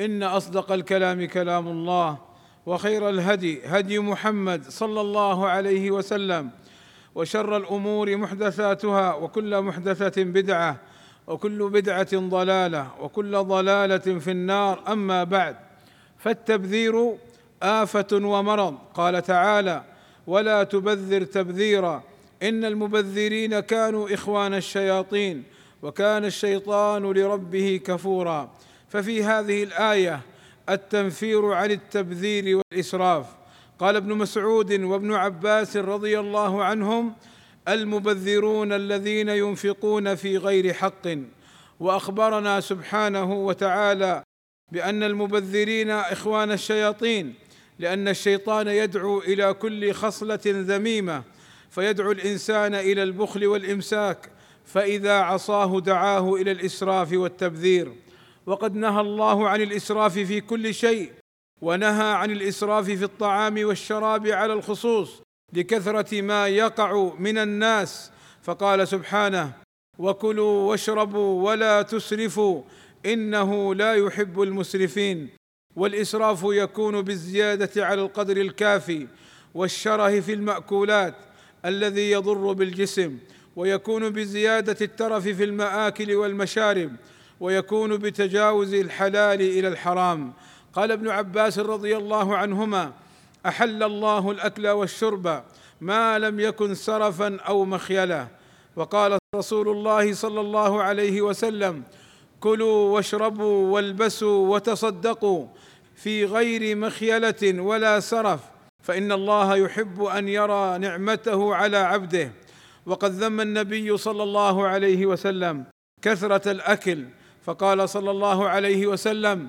إن أصدق الكلام كلام الله وخير الهدي هدي محمد صلى الله عليه وسلم وشر الأمور محدثاتها وكل محدثة بدعة وكل بدعة ضلالة وكل ضلالة في النار. أما بعد فالتبذير آفة ومرض. قال تعالى ولا تبذر تبذيرا. إن المبذرين كانوا إخوان الشياطين وكان الشيطان لربه كفورا. ففي هذه الآية التنفير عن التبذير والإسراف. قال ابن مسعود وابن عباس رضي الله عنهم المبذرون الذين ينفقون في غير حق. وأخبرنا سبحانه وتعالى بأن المبذرين إخوان الشياطين لأن الشيطان يدعو إلى كل خصلة ذميمة فيدعو الإنسان إلى البخل والإمساك فإذا عصاه دعاه إلى الإسراف والتبذير. وقد نهى الله عن الإسراف في كل شيء ونهى عن الإسراف في الطعام والشراب على الخصوص لكثرة ما يقع من الناس. فقال سبحانه وكلوا واشربوا ولا تسرفوا إنه لا يحب المسرفين. والإسراف يكون بالزيادة على القدر الكافي والشره في المأكولات الذي يضر بالجسم ويكون بزيادة الترف في المآكل والمشارب ويكون بتجاوز الحلال إلى الحرام. قال ابن عباس رضي الله عنهما أحل الله الأكل والشرب ما لم يكن سرفا أو مخيله وقال رسول الله صلى الله عليه وسلم كلوا واشربوا والبسوا وتصدقوا في غير مخيلة ولا سرف فإن الله يحب أن يرى نعمته على عبده. وقد ذم النبي صلى الله عليه وسلم كثرة الأكل فقال صلى الله عليه وسلم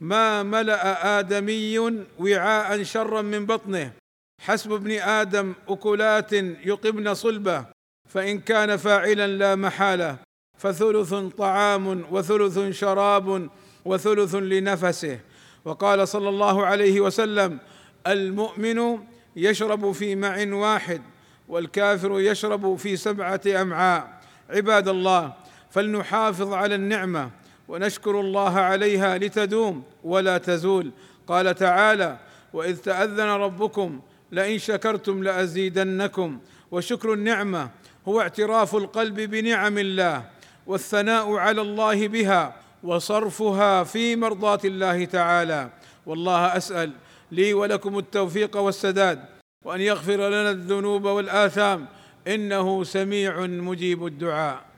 ما ملأ آدمي وعاء شرا من بطنه. حسب ابن آدم أكلات يقبن صلبه فإن كان فاعلا لا محالة فثلث طعام وثلث شراب وثلث لنفسه. وقال صلى الله عليه وسلم المؤمن يشرب في مع واحد والكافر يشرب في سبعة أمعاء. عباد الله فلنحافظ على النعمة ونشكر الله عليها لتدوم ولا تزول. قال تعالى وإذ تأذن ربكم لئن شكرتم لأزيدنكم. وشكر النعمة هو اعتراف القلب بنعم الله والثناء على الله بها وصرفها في مرضاة الله تعالى. والله أسأل لي ولكم التوفيق والسداد وأن يغفر لنا الذنوب والآثام. إنه سميع مجيب الدعاء.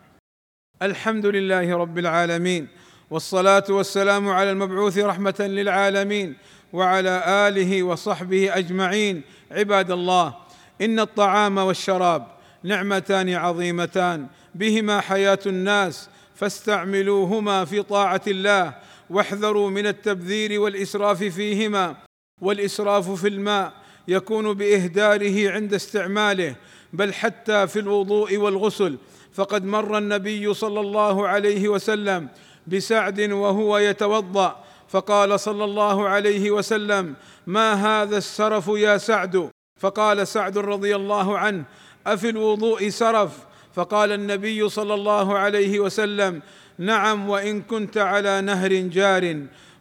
الحمد لله رب العالمين والصلاة والسلام على المبعوث رحمة للعالمين وعلى آله وصحبه أجمعين. عباد الله إن الطعام والشراب نعمتان عظيمتان بهما حياة الناس فاستعملوهما في طاعة الله واحذروا من التبذير والإسراف فيهما والإسراف في الماء يكون بإهداره عند استعماله بل حتى في الوضوء والغسل فقد مر النبي صلى الله عليه وسلم بسعد وهو يتوضأ. فقال صلى الله عليه وسلم ما هذا السرف يا سعد؟ فقال سعد رضي الله عنه أفي الوضوء سرف؟ فقال النبي صلى الله عليه وسلم نعم وإن كنت على نهر جار.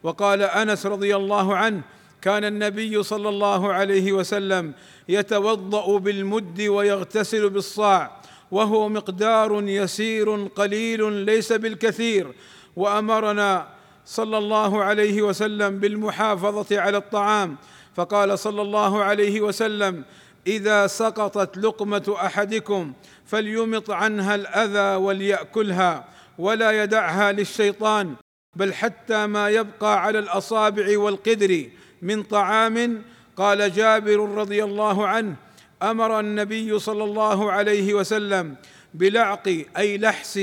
وقال أنس رضي الله عنه كان النبي صلى الله عليه وسلم يتوضأ بالمد ويغتسل بالصاع. وهو مقدار يسير قليل ليس بالكثير. وأمرنا صلى الله عليه وسلم بالمحافظة على الطعام. فقال صلى الله عليه وسلم إذا سقطت لقمة أحدكم فليمط عنها الأذى وليأكلها ولا يدعها للشيطان بل حتى ما يبقى على الأصابع والقدر من طعام. قال جابر رضي الله عنه أمر النبي صلى الله عليه وسلم بلعق أي لحس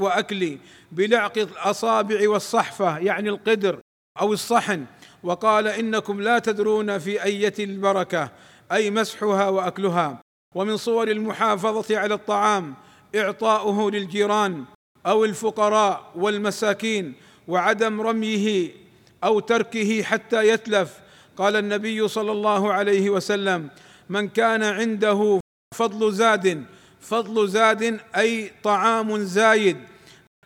وأكل بلعق الأصابع والصحفة يعني القدر أو الصحن. وقال إنكم لا تدرون في أية البركة أي مسحها وأكلها. ومن صور المحافظة على الطعام إعطاؤه للجيران أو الفقراء والمساكين وعدم رميه أو تركه حتى يتلف. قال النبي صلى الله عليه وسلم من كان عنده فضل زاد فضل زاد أي طعام زايد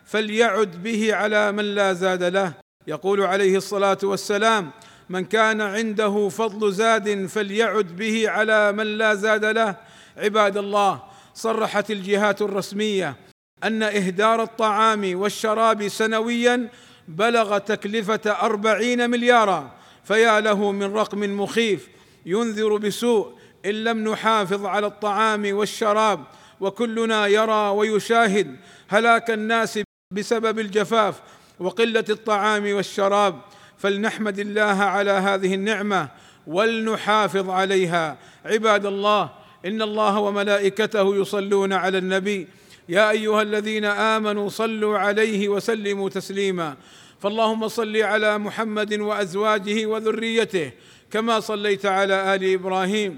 فليعد به على من لا زاد له. يقول عليه الصلاة والسلام من كان عنده فضل زاد فليعد به على من لا زاد له. عباد الله صرحت الجهات الرسمية أن إهدار الطعام والشراب سنويا بلغ تكلفة أربعين مليارا فيا له من رقم مخيف ينذر بسوء إن لم نحافظ على الطعام والشراب وكلنا يرى ويشاهد هلاك الناس بسبب الجفاف وقلة الطعام والشراب. فلنحمد الله على هذه النعمة ولنحافظ عليها. عباد الله إن الله وملائكته يصلون على النبي. يا أيها الذين آمنوا صلوا عليه وسلموا تسليما. فاللهم صل على محمد وأزواجه وذريته كما صليت على آل إبراهيم.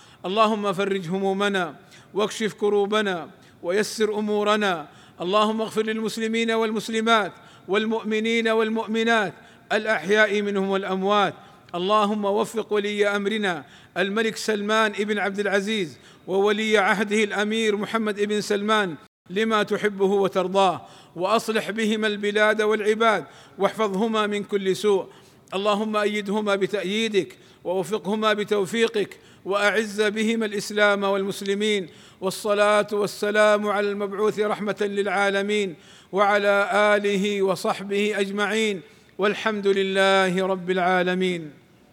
اللهم فرج همومنا واكشف كروبنا ويسر أمورنا. اللهم اغفر للمسلمين والمسلمات والمؤمنين والمؤمنات الأحياء منهم والأموات. اللهم وفق ولي أمرنا الملك سلمان بن عبد العزيز وولي عهده الأمير محمد بن سلمان لما تحبه وترضاه. وأصلح بهما البلاد والعباد واحفظهما من كل سوء. اللهم أيدهما بتأييدك ووفقهما بتوفيقك وأعز بهما الإسلام والمسلمين والصلاة والسلام على المبعوث رحمة للعالمين وعلى آله وصحبه أجمعين والحمد لله رب العالمين